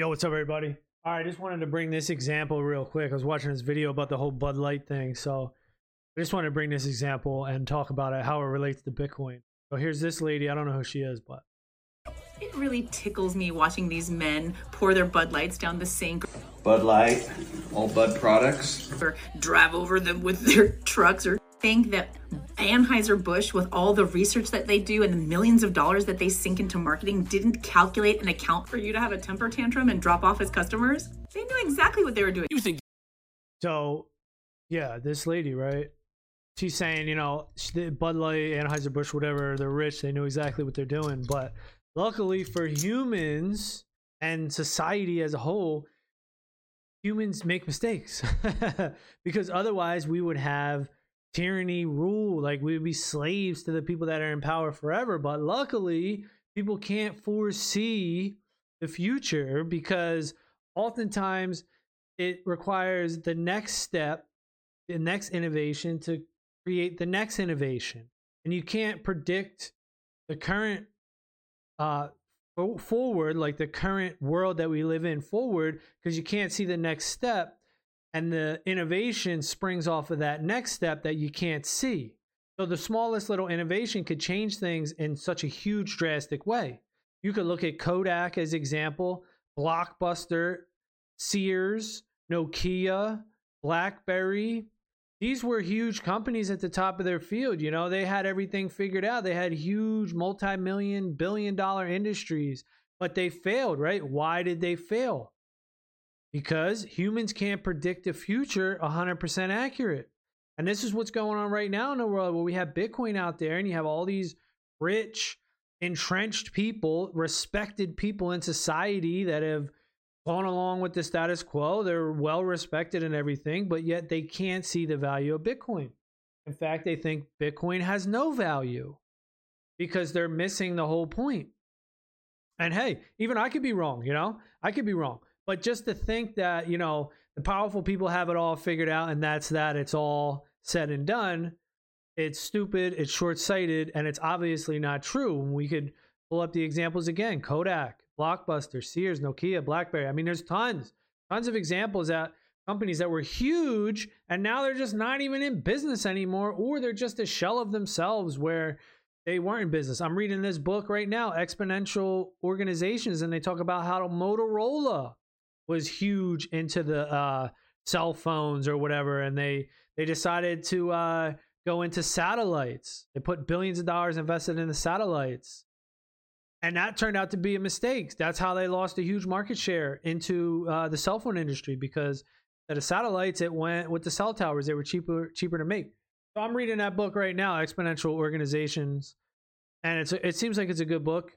Yo, what's up, everybody? All right, I just wanted to bring this example real quick. I was watching this video about the whole Bud Light thing, so I just wanted to bring this example and talk about it, how it relates to Bitcoin. So here's this lady. I don't know who she is, but It really tickles me watching these men pour their Bud Lights down the sink Bud Light, all Bud products. or drive over them with their trucks or think that Anheuser-Busch, with all the research that they do and the millions of dollars that they sink into marketing, didn't calculate and account for you to have a temper tantrum and drop off as customers. They knew exactly what they were doing. You think so yeah, this lady, right? She's saying, you know, Bud Light, Anheuser Busch, whatever. They're rich. They know exactly what they're doing. But luckily for humans and society as a whole, humans make mistakes because otherwise we would have tyranny rule like we would be slaves to the people that are in power forever. But luckily people can't foresee the future because oftentimes it requires the next step the next innovation to create the next innovation. And you can't predict the current uh forward like the current world that we live in forward because you can't see the next step and the innovation springs off of that next step that you can't see. So the smallest little innovation could change things in such a huge drastic way. You could look at kodak as example blockbuster sears nokia blackberry. These were huge companies at the top of their field you know? They had everything figured out. They had huge multi-million billion dollar industries but they failed right? Why did they fail because humans can't predict the future 100% accurate and this is what's going on right now in the world where we have bitcoin out there and you have all these rich entrenched people respected people in society that have gone along with the status quo. They're well respected and everything, but yet they can't see the value of Bitcoin. In fact, they think Bitcoin has no value because they're missing the whole point. And hey, even I could be wrong, you know? I could be wrong. But just to think that, you know, the powerful people have it all figured out and that's that, it's all said and done, it's stupid, it's short sighted, and it's obviously not true. We could pull up the examples again Kodak, Blockbuster, Sears, Nokia, Blackberry. I mean, there's tons, tons of examples that companies that were huge and now they're just not even in business anymore, or they're just a shell of themselves where they weren't in business. I'm reading this book right now, Exponential Organizations, and they talk about how Motorola was huge into the uh, cell phones or whatever, and they they decided to uh, go into satellites. They put billions of dollars invested in the satellites. And that turned out to be a mistake. That's how they lost a huge market share into uh, the cell phone industry because the satellites, it went with the cell towers. They were cheaper cheaper to make. So I'm reading that book right now, Exponential Organizations, and it's it seems like it's a good book.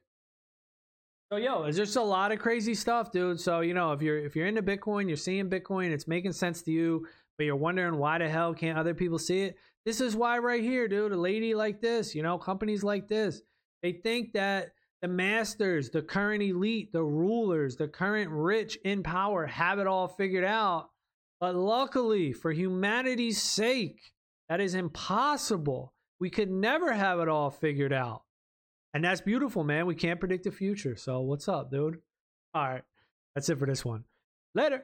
So yo, it's just a lot of crazy stuff, dude. So you know, if you're if you're into Bitcoin, you're seeing Bitcoin, it's making sense to you, but you're wondering why the hell can't other people see it? This is why right here, dude. A lady like this, you know, companies like this, they think that the masters, the current elite, the rulers, the current rich in power have it all figured out. But luckily, for humanity's sake, that is impossible. We could never have it all figured out. And that's beautiful, man. We can't predict the future. So, what's up, dude? All right. That's it for this one. Later.